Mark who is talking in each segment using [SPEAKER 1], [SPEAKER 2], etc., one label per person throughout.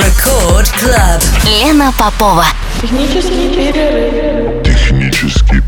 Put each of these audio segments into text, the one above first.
[SPEAKER 1] Record Club.
[SPEAKER 2] Лена Попова.
[SPEAKER 3] Технический перерыв.
[SPEAKER 4] Технический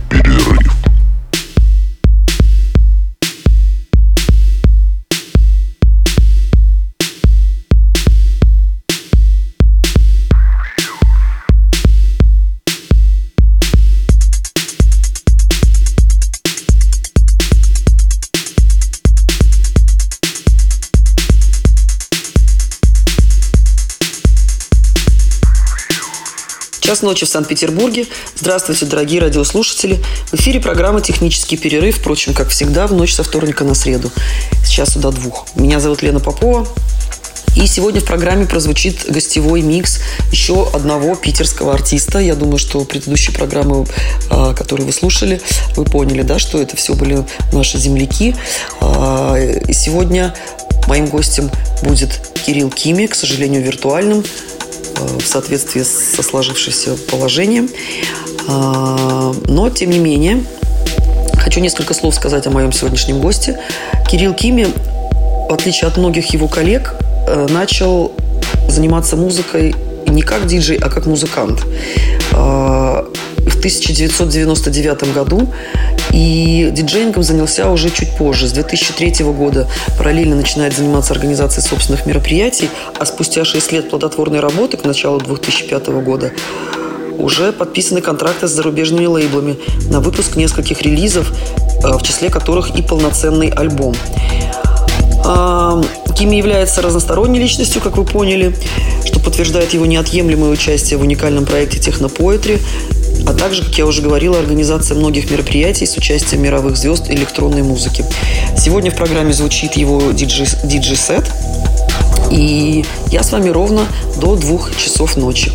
[SPEAKER 5] Час ночи в Санкт-Петербурге. Здравствуйте, дорогие радиослушатели. В эфире программа «Технический перерыв», впрочем, как всегда, в ночь со вторника на среду. С часу до двух. Меня зовут Лена Попова. И сегодня в программе прозвучит гостевой микс еще одного питерского артиста. Я думаю, что предыдущие программы, а, которые вы слушали, вы поняли, да, что это все были наши земляки. А, и сегодня моим гостем будет Кирилл Кими, к сожалению, виртуальным в соответствии со сложившимся положением. А, Но, тем не менее, хочу несколько слов сказать о моем сегодняшнем госте. Кирилл Кими, в отличие от многих его коллег, э, начал заниматься музыкой не как диджей, а как музыкант. А, В 1999 году и диджеингом занялся уже чуть позже. С 2003 года параллельно начинает заниматься организацией собственных мероприятий, а спустя 6 лет плодотворной работы к началу 2005 года уже подписаны контракты с зарубежными лейблами на выпуск нескольких релизов, э, в числе которых и полноценный альбом. Кими является разносторонней личностью, как вы поняли, что подтверждает его неотъемлемое участие в уникальном проекте «Технопоэтри», а также, как я уже говорила, организация многих мероприятий с участием мировых звезд электронной музыки. Сегодня в программе звучит его диджей- диджей-сет, и я с вами ровно до двух часов ночи.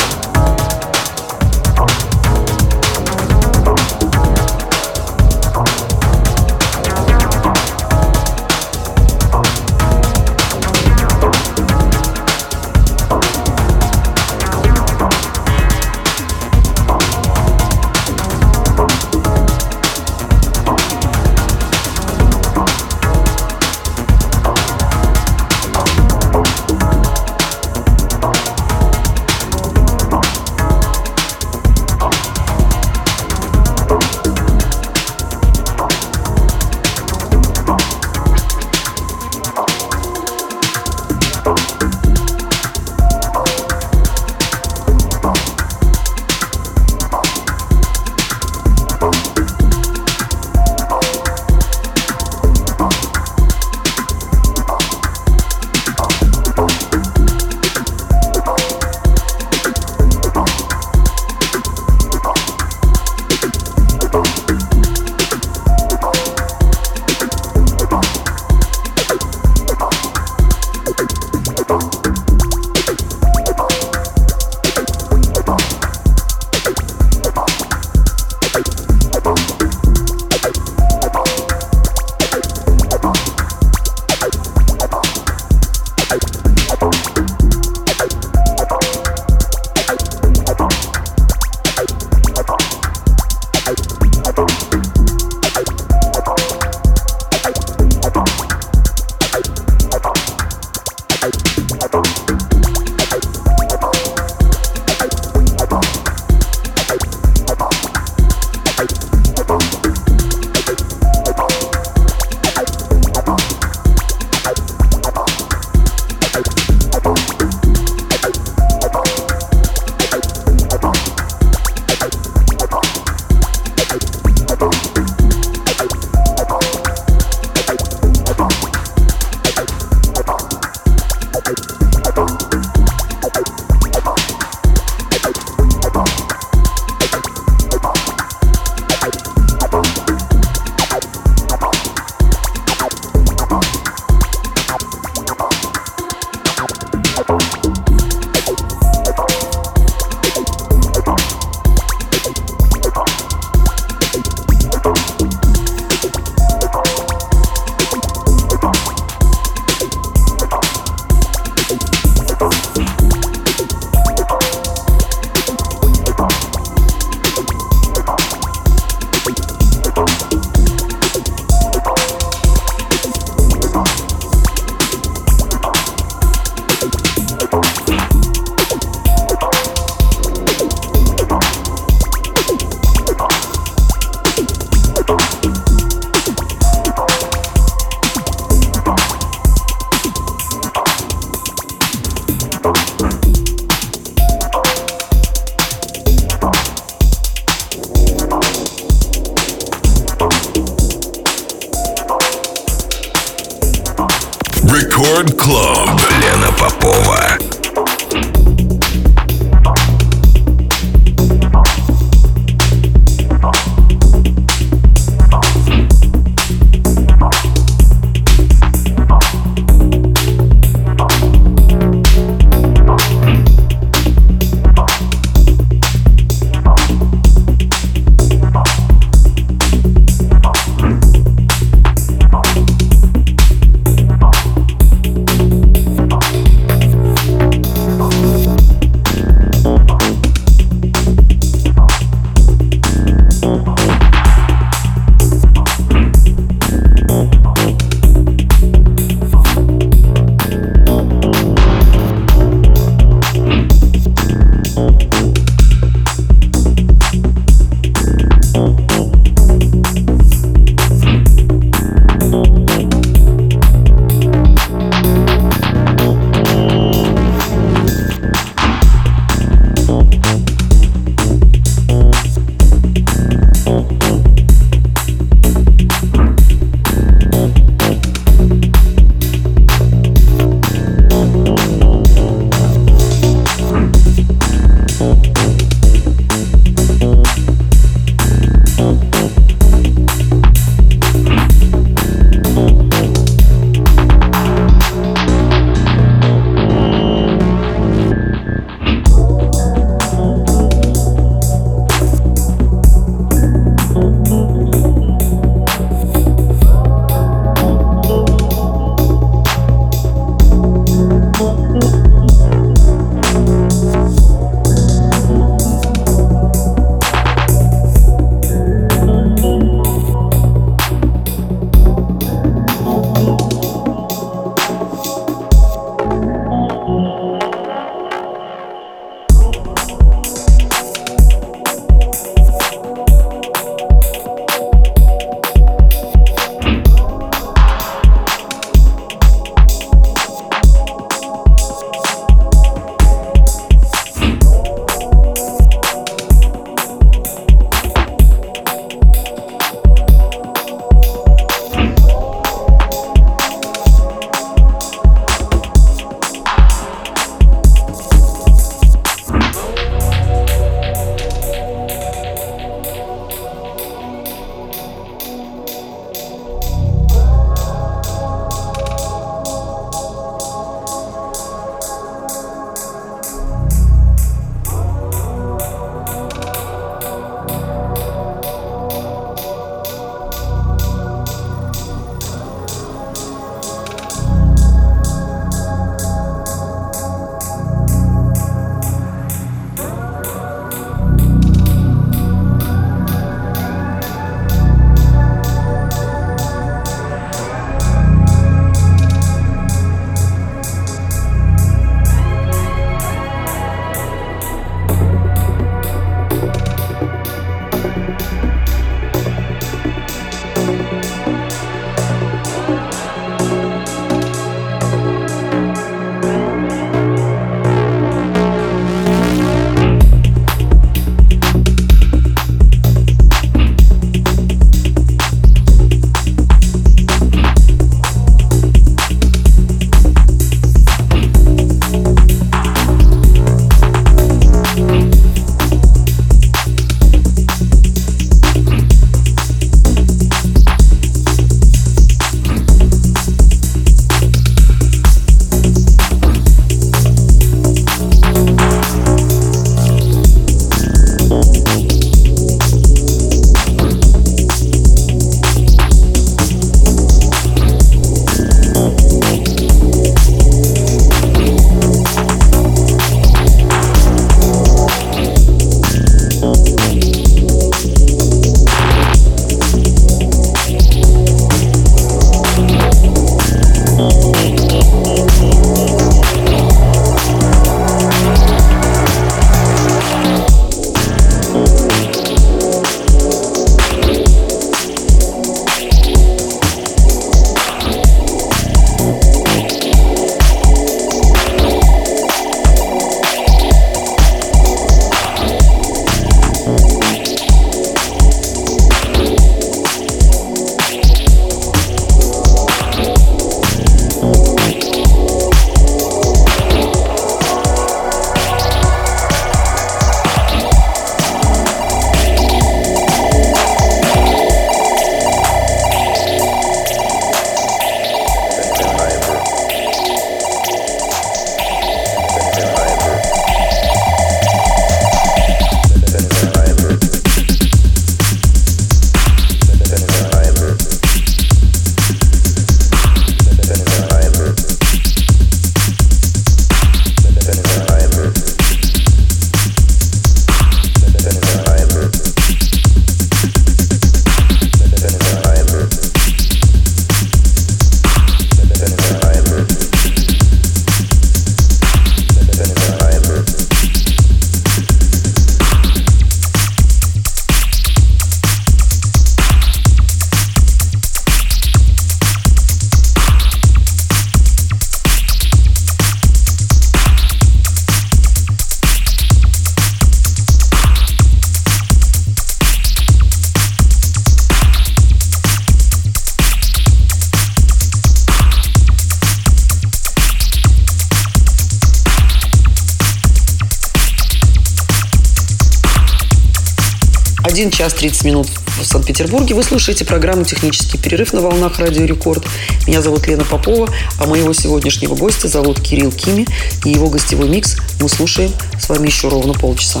[SPEAKER 5] Час 30 минут в Санкт-Петербурге. Вы слушаете программу «Технический перерыв» на волнах Радио Рекорд. Меня зовут Лена Попова, а моего сегодняшнего гостя зовут Кирилл Кими. И его гостевой микс мы слушаем с вами еще ровно полчаса.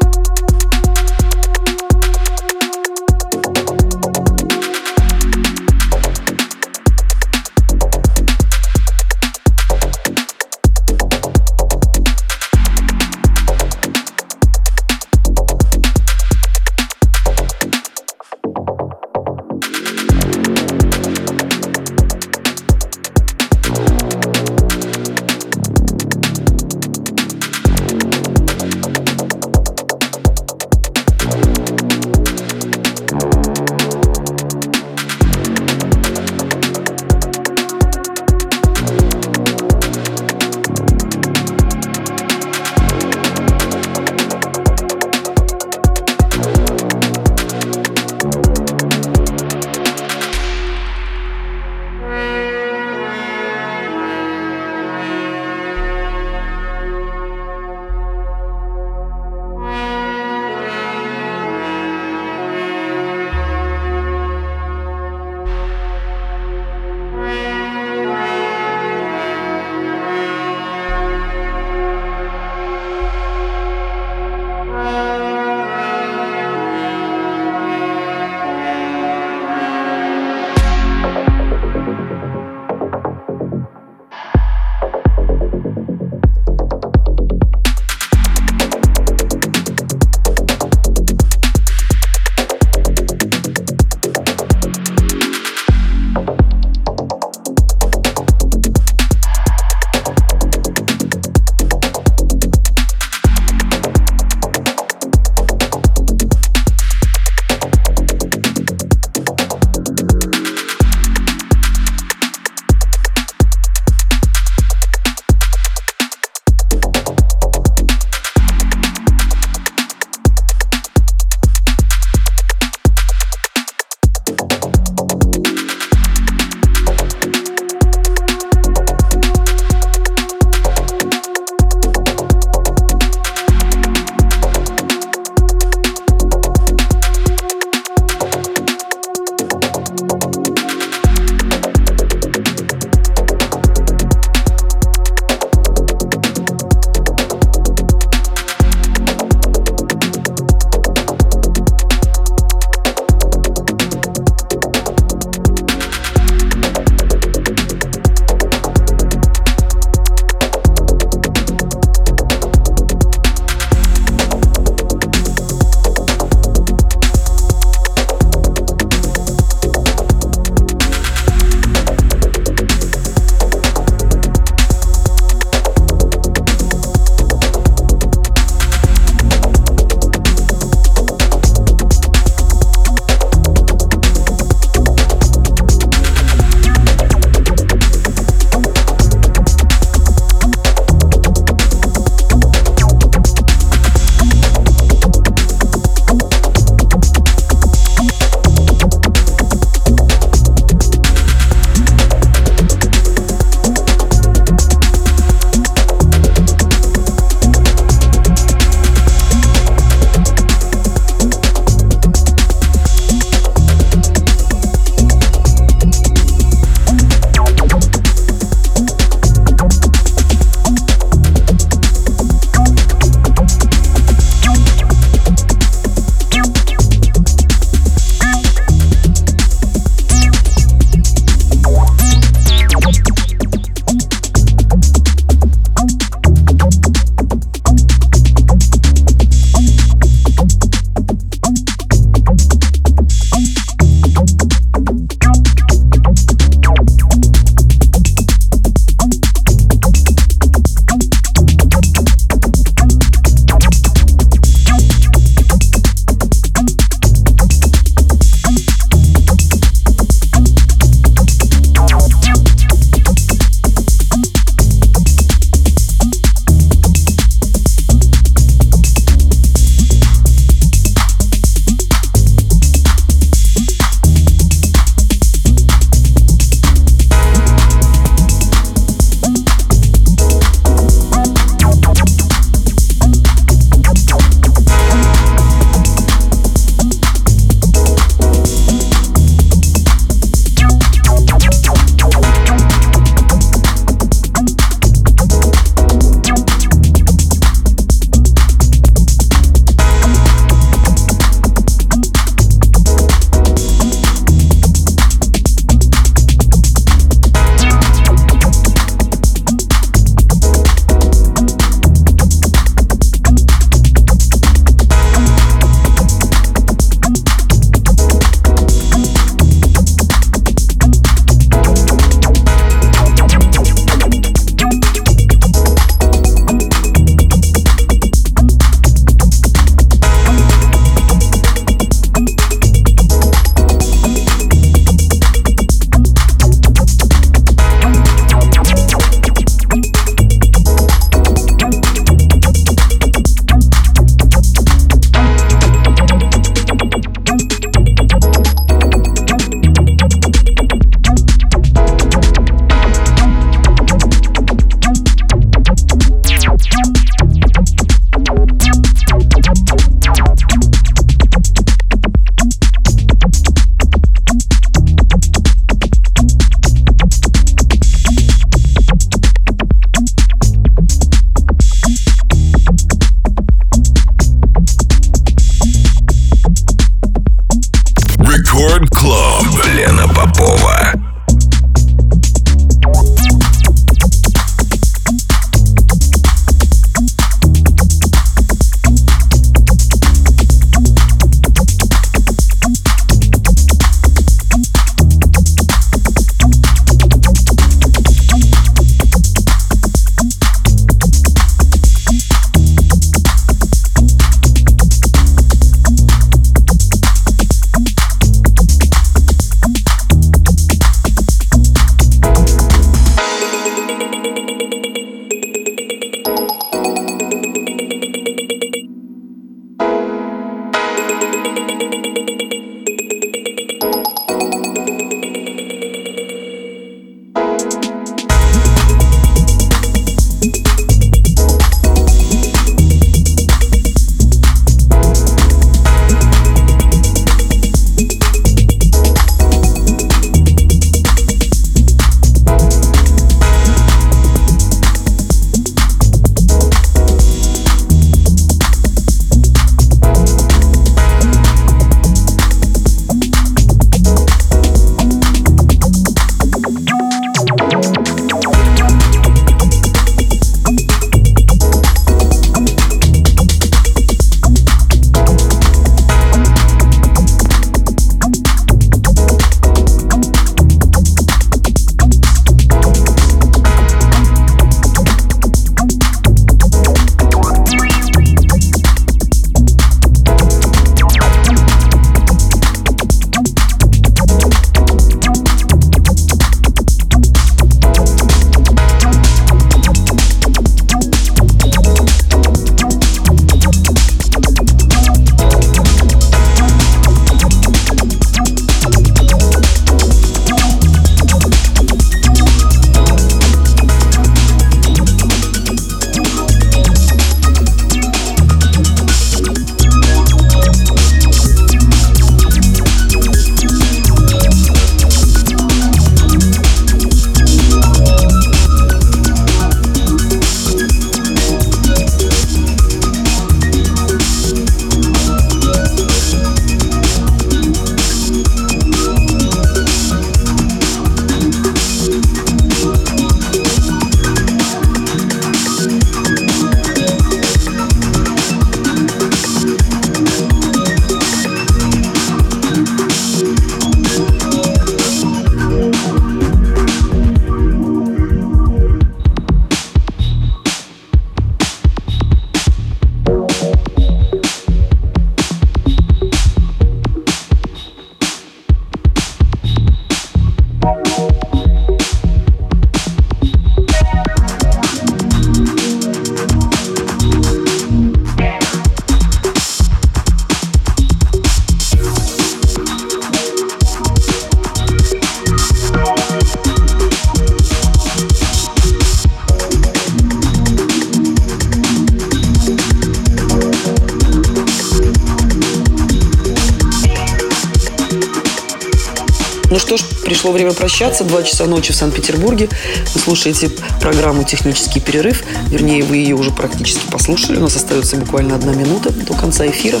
[SPEAKER 5] Пришло время прощаться. Два часа ночи в Санкт-Петербурге. Вы слушаете программу «Технический перерыв». Вернее, вы ее уже практически послушали. У нас остается буквально одна минута до конца эфира.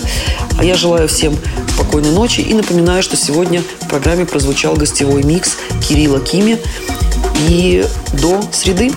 [SPEAKER 5] А я желаю всем спокойной ночи и напоминаю, что сегодня в программе прозвучал гостевой микс Кирилла Кими. И до среды.